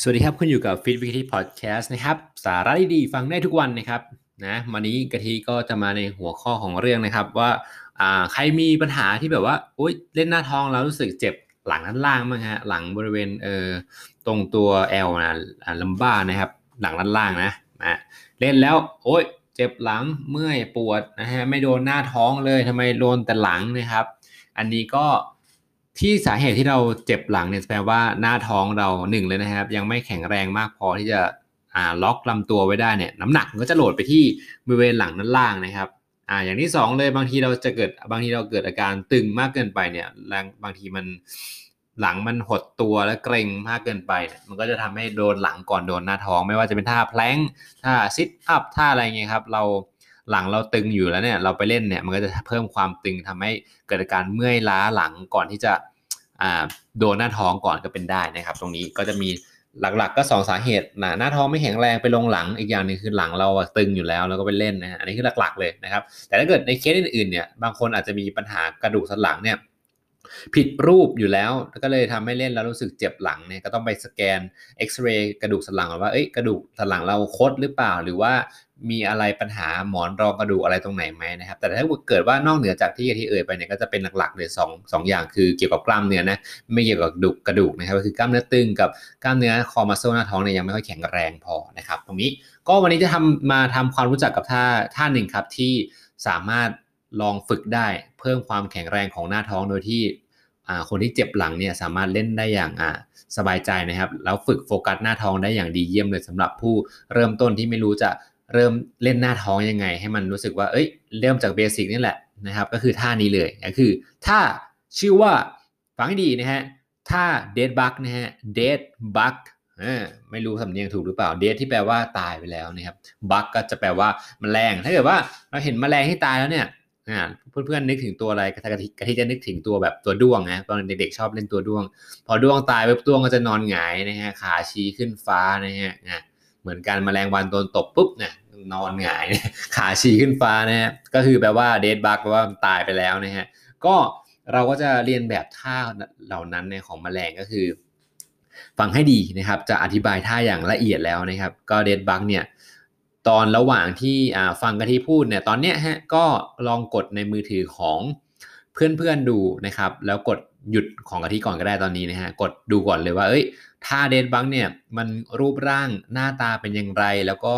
สวัสดีครับคุณอยู่กับ Fit Weekly Podcast นะครับ สาระดีๆฟังได้ทุกวันนะครับนะวันนี้กะทิก็จะมาในหัวข้อของเรื่องนะครับว่าอ่าใครมีปัญหาที่แบบว่าโอ๊ยเล่นหน้าท้องแล้วรู้สึกเจ็บหลังด้านล่างมั้งฮะหลังบริเวณเอ่อตรงตัว L นะลัมบ้านะครับ หลังด้านล่างนะนะเล่นแล้วโอ๊ยเจ็บหลังเมื่อยปวดนะฮะไม่โดนหน้าท้องเลยทำไมโดนแต่หลังนะครับ อันนี้ก็ ที่สาเหตุที่เราเจ็บหลังเนี่ยแปลว่าหน้าท้องเราหนึ่งเลยนะครับ ยังไม่แข็งแรงมากพอที่จะอ่าล็อกลำตัวไว้ได้เนี่ยน้ำหนักก็จะโหลดไปที่บริเวณหลังด้านล่างนะครับอ่าอย่างที่สองเลยบางทีเราจะเกิดบางทีเราเกิดอาการตึงมากเกินไปเนี่ยแรงบางทีมันหลังมันหดตัวและเกร็งมากเกินไป มันก็จะทำให้โดนหลังก่อนโดนหน้าท้อง ไม่ว่าจะเป็นท่าแพลงท่าซิทอัพท่าอะไรเงี้ยครับ เรา หลังเราตึงอยู่แล้วเนี่ยเราไปเล่นเนี่ยมันก็จะเพิ่มความตึงทำให้เกิดอาการเมื่อยล้าหลังก่อนที่จะโดนหน้าท้องก่อนก็เป็นได้นะครับ ตรงนี้ก็จะมีหลักๆก็ 2 สาเหตุนะหน้าท้องไม่แข็งแรงไปลงหลังอีกอย่างนึงคือหลังเราตึงอยู่แล้วแล้วก็ไปเล่นนะฮะอันนี้คือหลักๆเลยนะครับ แต่ถ้าเกิดในเคสอื่นๆเนี่ยบางคนอาจจะมีปัญหากระดูกสันหลังเนี่ย ผิดรูปอยู่แล้ว ก็เลยทำให้เล่นแล้วรู้สึกเจ็บหลังเนี่ยก็ต้องไปสแกนเอ็กซเรย์กระดูกสันหลังว่าเอ้ยกระดูกสันหลังเราคดหรือเปล่า หรือว่ามีอะไรปัญหาหมอนรองกระดูกอะไรตรงไหนไหมนะครับ แต่ถ้าเกิดว่านอกเหนือจากที่ที่เอ่ยไปเนี่ยก็จะเป็นหลักๆเลยสองสองอย่างคือเกี่ยวกับกล้ามเนื้อนะไม่เกี่ยวกับกระดูกกระดูกนะครับก็คือกล้ามเนื้อตึงกับกล้ามเนื้อคอมาโซหน้าท้องเนี่ยยังไม่ค่อยแข็งแรงพอนะครับ ตรงนี้ก็วันนี้จะทำมาทำความรู้จักกับท่าท่าหนึ่งครับที่สามารถ ลองฝึกได้เพิ่มความแข็งแรงของหน้าท้องโดยที่คนที่เจ็บหลังเนี่ยสามารถเล่นได้อย่างสบายใจนะครับ แล้วฝึกโฟกัสหน้าท้องได้อย่างดีเยี่ยมเลยสำหรับผู้เริ่มต้นที่ไม่รู้จะเริ่มเล่นหน้าท้องยังไง ให้มันรู้สึกว่าเอ้ยเริ่มจากเบสิกนี่แหละนะครับ ก็คือท่านี้เลยก็คือท่าชื่อว่าฟังให้ดีนะฮะท่า dead bug นะฮะ dead bug ไม่รู้สำเนียงถูกหรือเปล่า dead ที่แปลว่าตายไปแล้วนะครับ bug ก็จะแปลว่าแมลงถ้าเกิดว่าเราเห็นแมลงที่ตายแล้วเนี่ย เพื่อนๆนึกถึงตัวอะไรกะทิกะทิจะนึกถึงตัวแบบตัวด้วงนะตอนเด็กๆชอบเล่นตัวด้วง พอด้วงตายปุ๊บด้วงก็จะนอนหงายนะฮะขาชี้ขึ้นฟ้านะฮะเหมือนกันแมลงวันโดนตบปุ๊บเนี่ยนอนหงายขาฉีขึ้นฟ้านะฮะก็คือแปลว่าเดดบักแปลว่าตายไปแล้วนะฮะก็เราก็จะเรียนแบบท่าเหล่านั้นในของแมลงก็คือ ฟังให้ดีนะครับ จะอธิบายท่าอย่างละเอียดแล้วนะครับ ก็เดดบักเนี่ย ตอนระหว่างที่ฟังกะทิพูดเนี่ยตอนเนี้ยฮะก็ลองกดในมือถือของเพื่อนๆดูนะครับ แล้วกดหยุดของกะทิก่อนก็ได้ตอนนี้นะฮะกดดูก่อนเลยว่า เอ้ยท่าเดนบังเนี่ยมันรูปร่างหน้าตาเป็นอย่างไร แล้วก็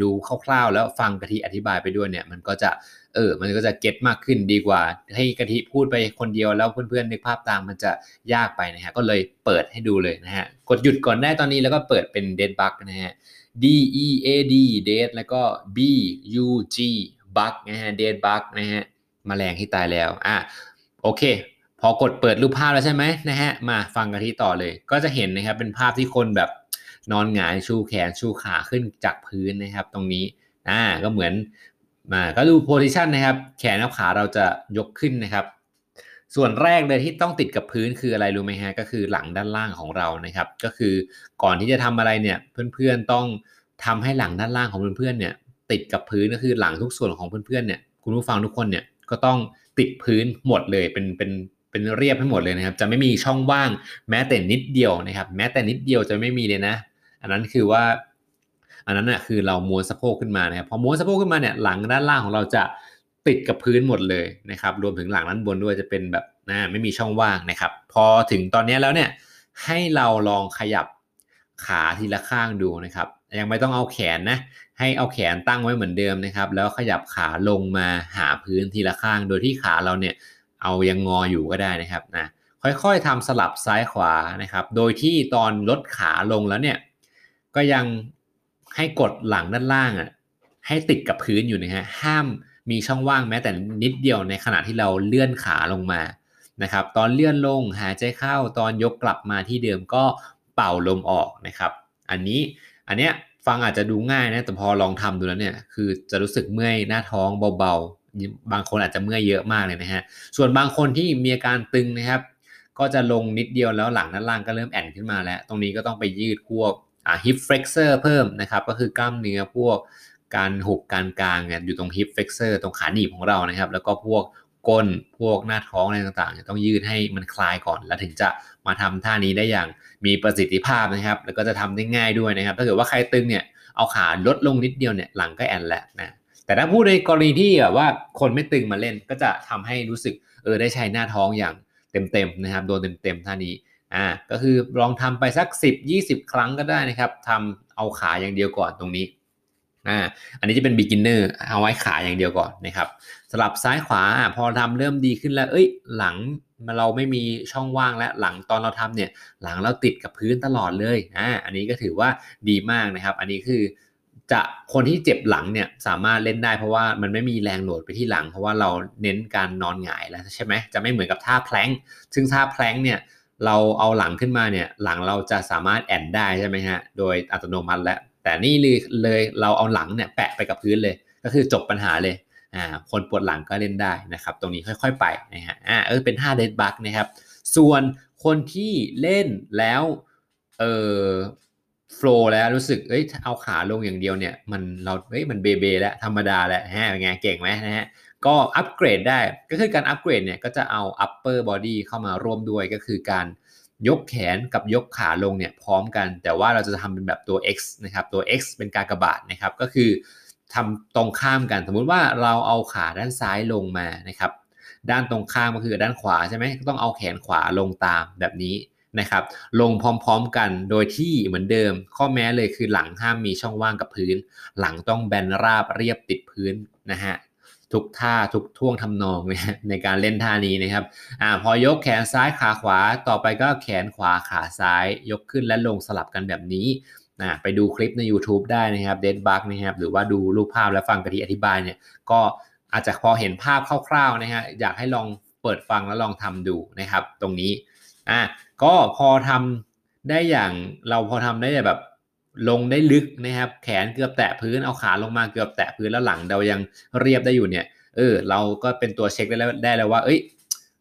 ดูคร่าวๆ แล้วฟังกะทิอธิบายไปด้วยเนี่ย มันก็จะเออ มันก็จะเก็ตมากขึ้นดีกว่า ให้กะทิพูดไปคนเดียวแล้วเพื่อนๆนึกภาพตามมันจะยากไปนะฮะก็เลยเปิดให้ดูเลยนะฮะกดหยุดก่อนได้ตอนนี้แล้วก็เปิดเป็นเดนบักนะฮะ D E A D date แล้วก็ B U G bug นะฮะ date bug นะฮะมแมลงที่ตายแล้วอะโอเค พอกดเปิดรูปภาพแล้วใช่ไหมนะฮะมาฟังกันที่ต่อเลย ก็จะเห็นนะครับเป็นภาพที่คนแบบ นอนหงายชูแขนชูขาขึ้นจากพื้นนะครับ ตรงนี้อ่าก็เหมือนมาก็ดูโพซิชันนะครับ แขนกับขาเราจะยกขึ้นนะครับ ส่วนแรกเลยที่ต้องติดกับพื้นคืออะไรรู้ไหมฮะก็คือหลังด้านล่างของเรานะครับ ก็คือก่อนที่จะทำอะไรเนี่ยเพื่อนๆต้องทำให้หลังด้านล่างของเพื่อนๆเนี่ยติดกับพื้นก็คือหลังทุกส่วนของเพื่อนๆเนี่ยคุณผู้ฟังทุกคนเนี่ยก็ต้องติดพื้นหมดเลยเป็นเป็นเป็นเรียบให้หมดเลยนะครับ จะไม่มีช่องว่างแม้แต่นิดเดียวนะครับ แม้แต่นิดเดียวจะไม่มีเลยนะ อันนั้นคือว่า อันนั้นน่ะคือเราม้วนสะโพกขึ้นมานะครับพอม้วนสะโพกขึ้นมาเนี่ยหลังด้านล่างของเราจะติดกับพื้นหมดเลยนะครับ รวมถึงหลังด้านบนด้วยจะเป็นแบบนะไม่มีช่องว่างนะครับ พอถึงตอนนี้แล้วเนี่ยให้เราลองขยับขาทีละข้างดูนะครับ ยังไม่ต้องเอาแขนนะให้เอาแขนตั้งไว้เหมือนเดิมนะครับ แล้วขยับขาลงมาหาพื้นทีละข้าง โดยที่ขาเราเนี่ยเอายังงออยู่ก็ได้นะครับนะค่อยๆทำสลับซ้ายขวานะครับ โดยที่ตอนลดขาลงแล้วเนี่ย ก็ยังให้กดหลังด้านล่างอะให้ติดกับพื้นอยู่นะฮะห้ามมีช่องว่างแม้แต่นิดเดียวในขณะที่เราเลื่อนขาลงมานะครับ ตอนเลื่อนลงหายใจเข้าตอนยกกลับมาที่เดิมก็เป่าลมออกนะครับ อันนี้อันเนี้ยฟังอาจจะดูง่ายนะแต่พอลองทำดูแล้วเนี่ยคือจะรู้สึกเมื่อยหน้าท้องเบาๆ บางคนอาจจะเมื่อยเยอะมากเลยนะฮะส่วนบางคนที่มีอาการตึงนะครับ ก็จะลงนิดเดียวแล้วหลังด้านล่างก็เริ่มแอ่นขึ้นมาแล้ว ตรงนี้ก็ต้องไปยืดพวกอ่า hip flexor เพิ่มนะครับ ก็คือกล้ามเนื้อพวกการหุบการกางเนี่ยอยู่ตรง hip flexor ตรงขาหนีบของเรานะครับ แล้วก็พวกก้นพวกหน้าท้องอะไรต่างๆต้องยืดให้มันคลายก่อน แล้วถึงจะมาทำท่านี้ได้อย่างมีประสิทธิภาพนะครับ แล้วก็จะทำได้ง่ายด้วยนะครับ ถ้าเกิดว่าใครตึงเนี่ยเอาขาลดลงนิดเดียวเนี่ยหลังก็แอ่นแล้วนะแต่ถ้าพูดในกรณีที่แบบว่าคนไม่ตึงมาเล่นก็จะทำให้รู้สึกเออได้ใช้หน้าท้องอย่างเต็มๆนะครับโดนเต็มๆท่านี้ อ่าก็คือลองทำไปสัก 10-20 ครั้งก็ได้นะครับทำเอาขาอย่างเดียวก่อนตรงนี้อ่าอันนี้จะเป็น beginner เอาไว้ขาอย่างเดียวก่อนนะครับสลับซ้ายขวาพอทำเริ่มดีขึ้นแล้ว เอ้ย หลังเราไม่มีช่องว่างแล้วหลังตอนเราทำเนี่ยหลังเราติดกับพื้นตลอดเลยอ่าอันนี้ก็ถือว่าดีมากนะครับ อันนี้คือจะคนที่เจ็บหลังเนี่ยสามารถเล่นได้เพราะว่ามันไม่มีแรงโหลดไปที่หลัง เพราะว่าเราเน้นการนอนหงายแล้วใช่ไหมจะไม่เหมือนกับท่าแพลงซึ่งท่าแพลงเนี่ย เราเอาหลังขึ้นมาเนี่ยหลังเราจะสามารถแอนได้ใช่ไหมฮะโดยอัตโนมัติแล้วแต่นี่เลยเลยเราเอาหลังเนี่ยแปะไปกับพื้นเลย ก็คือจบปัญหาเลยอ่าคนปวดหลังก็เล่นได้นะครับ ตรงนี้ค่อยๆไปนะฮะอ่าเออเป็นท่าเดดบักนะครับ ส่วนคนที่เล่นแล้วเออโฟล์แล้วรู้สึกเอ้ยเอาขาลงอย่างเดียวเนี่ยมันเราเอ้ยมันเบเบแล้วธรรมดาแล้วฮะเป็นไงเก่งไหมนะฮะ ก็อัปเกรดได้ก็คือการอัปเกรดเนี่ยก็จะเอา upper body เข้ามาร่วมด้วยก็คือการยกแขนกับยกขาลงเนี่ยพร้อมกัน แต่ว่าเราจะทำเป็นแบบตัว X นะครับตัว X เป็นการกระบาดนะครับก็คือทำตรงข้ามกัน สมมุติว่าเราเอาขาด้านซ้ายลงมานะครับด้านตรงข้ามก็คือด้านขวาใช่ไหมก็ต้องเอาแขนขวาลงตามแบบนี้นะครับลงพร้อมๆกันโดยที่เหมือนเดิม ข้อแม้เลยคือหลังห้ามมีช่องว่างกับพื้น หลังต้องแบนราบเรียบติดพื้นนะฮะ ทุกท่าทุกท่วงทำนองนะในการเล่นท่านี้นะครับอ่าพอยกแขนซ้ายขาขวาต่อไปก็แขนขวาขาซ้ายยกขึ้นและลงสลับกันแบบนี้นะไปดูคลิปใน YouTube ได้นะครับเดดบักนะครับหรือว่าดูรูปภาพและฟังกะทิอธิบายเนี่ยก็อาจจะพอเห็นภาพคร่าวๆนะฮะอยากให้ลองเปิดฟังแล้วลองทำดูนะครับ ตรงนี้อะก็พอทำได้อย่างเราพอทำได้แบบ ลงได้ลึกนะครับ แขนเกือบแตะพื้นเอาขาลงมาเกือบแตะพื้นแล้วหลังเรายังเรียบได้อยู่เนี่ย เออ เราก็เป็นตัวเช็คได้แล้วได้แล้วว่า เอ้ย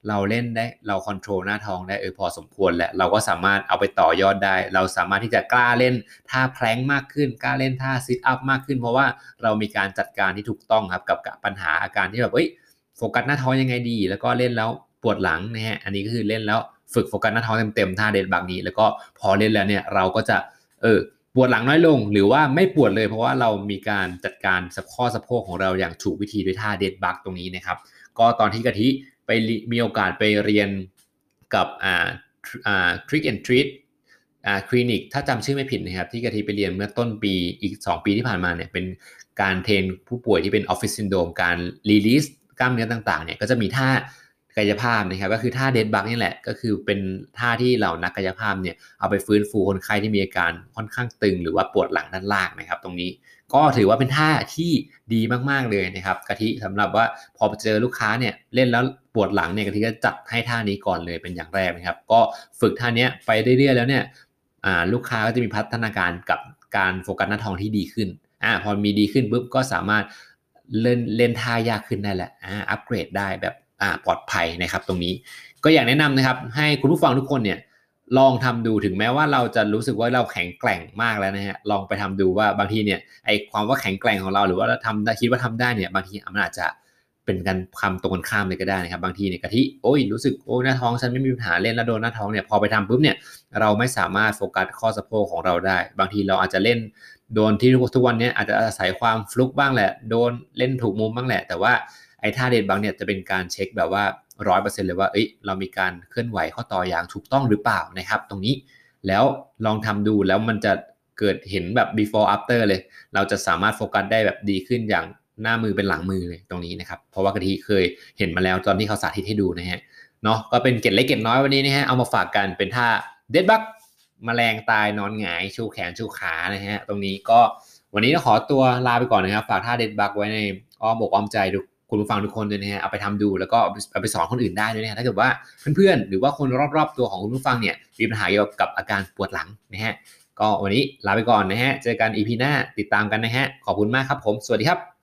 เราเล่นได้เราคอนโทรลหน้าท้องได้เออพอสมควรแหละเราก็สามารถเอาไปต่อยอดได้ เราสามารถที่จะกล้าเล่นท่าแพลงมากขึ้น กล้าเล่นท่าซิทอัพมากขึ้น เพราะว่าเรามีการจัดการที่ถูกต้องครับกับปัญหาอาการที่แบบเอ้ยโฟกัสหน้าท้องยังไงดี แล้วก็เล่นแล้วปวดหลังนะฮะอันนี้ก็คือเล่นแล้วฝึกโฟกัสหน้าท้องเต็มๆท่า dead bug นี้ แล้วก็พอเล่นแล้วเนี่ยเราก็จะเออ ปวดหลังน้อยลงหรือว่าไม่ปวดเลยเพราะว่าเรามีการจัดการสะข้อสะโพกของเราอย่างถูกวิธีด้วยท่า dead bug ตรงนี้นะครับก็ตอนที่กะทิไปมีโอกาสไปเรียนกับอ่าอ่า trick and treat อ่าคลินิกถ้าจำชื่อไม่ผิดนะครับที่กะทิไปเรียนเมื่อต้นปีอีก 2 ปีที่ผ่านมาเนี่ยเป็นการ train ผู้ป่วยที่เป็น office syndrome การรีลิสกล้ามเนื้อต่างๆเนี่ยก็จะมีท่า กายภาพนะครับก็คือท่าเดดบักนี่แหละก็คือเป็นท่าที่เหล่านักกายภาพเนี่ยเอาไปฟื้นฟูคนไข้ที่มีอาการค่อนข้างตึง หรือว่าปวดหลังด้านล่างนะครับ ตรงนี้ก็ถือว่าเป็นท่าที่ดีมากๆเลยนะครับกะทิสำหรับว่าพอเจอลูกค้าเนี่ยเล่นแล้วปวดหลังเนี่ยกะทิก็จัดให้ท่านี้ก่อนเลยเป็นอย่างแรกนะครับ ก็ฝึกท่านี้ไปเรื่อยๆแล้วเนี่ยลูกค้าก็จะมีพัฒนาการกับการโฟกัสหน้าท้องที่ดีขึ้นอ่าพอมีดีขึ้นปุ๊บก็สามารถเล่นเล่นท่ายากขึ้นได้แหละอ่าอัปเกรดได้แบบ ปลอดภัยนะครับ ตรงนี้ก็อยากแนะนำนะครับ ให้คุณผู้ฟังทุกคนเนี่ยลองทำดูถึงแม้ว่าเราจะรู้สึกว่าเราแข็งแกร่งมากแล้วนะฮะลองไปทำดูว่าบางทีเนี่ยไอความว่าแข็งแกร่งของเราหรือว่าเราทำคิดว่าทำได้เนี่ยบางทีมันอาจจะเป็นการคำตรงกันข้ามเลยก็ได้นะครับ บางทีเนี่ยกะทิโอ้ยรู้สึกโอ้ยหน้าท้องฉันไม่มีปัญหาเล่นแล้วโดนหน้าท้องเนี่ยพอไปทำปุ๊บเนี่ยเราไม่สามารถโฟกัสข้อสะโพกของเราได้ บางทีเราอาจจะเล่นโดนที่ทุกวันนี้อาจจะอาศัยความฟลุกบ้างแหละ โดนเล่นถูกมุมบ้างแหละ แต่ว่า อ้ท่าเด็ดบางเนี่ยจะเป็นการเช็คแบบว่าร้อยเปอร์เซ็นต์เลยว่าเอ้ยเรามีการเคลื่อนไหวข้อต่ออย่างถูกต้องหรือเปล่านะครับ ตรงนี้แล้วลองทำดูแล้วมันจะเกิดเห็นแบบ before after เลย เราจะสามารถโฟกัสได้แบบดีขึ้นอย่างหน้ามือเป็นหลังมือเลยตรงนี้นะครับ เพราะว่ากะทิเคยเห็นมาแล้วตอนที่เขาสาธิตให้ดูนะฮะเนาะก็เป็นเกล็ดเล็กเกล็ดน้อยวันนี้นะฮะเอามาฝากกันเป็นท่าเด็ดบักมแมลงตายนอนหงายชูแขนชูขานะฮะตรงนี้ก็วันนี้ต้องขอตัวลาไปก่อนนะครับ ฝากท่าเด็ดบักไว้ในอ้อมอกอ้อมใจทุก คุณผู้ฟังทุกคนเลยนะฮะเอาไปทำดูแล้วก็เอาไปสอนคนอื่นได้ด้วยนะฮะถ้าเกิดว่าเพื่อนๆหรือว่าคนรอบๆตัวของคุณผู้ฟังเนี่ยมีปัญหาเกี่ยวกับอาการปวดหลังนะฮะก็วันนี้ลาไปก่อนนะฮะเจอกันอีพีหน้าติดตามกันนะฮะขอบคุณมากครับผมสวัสดีครับ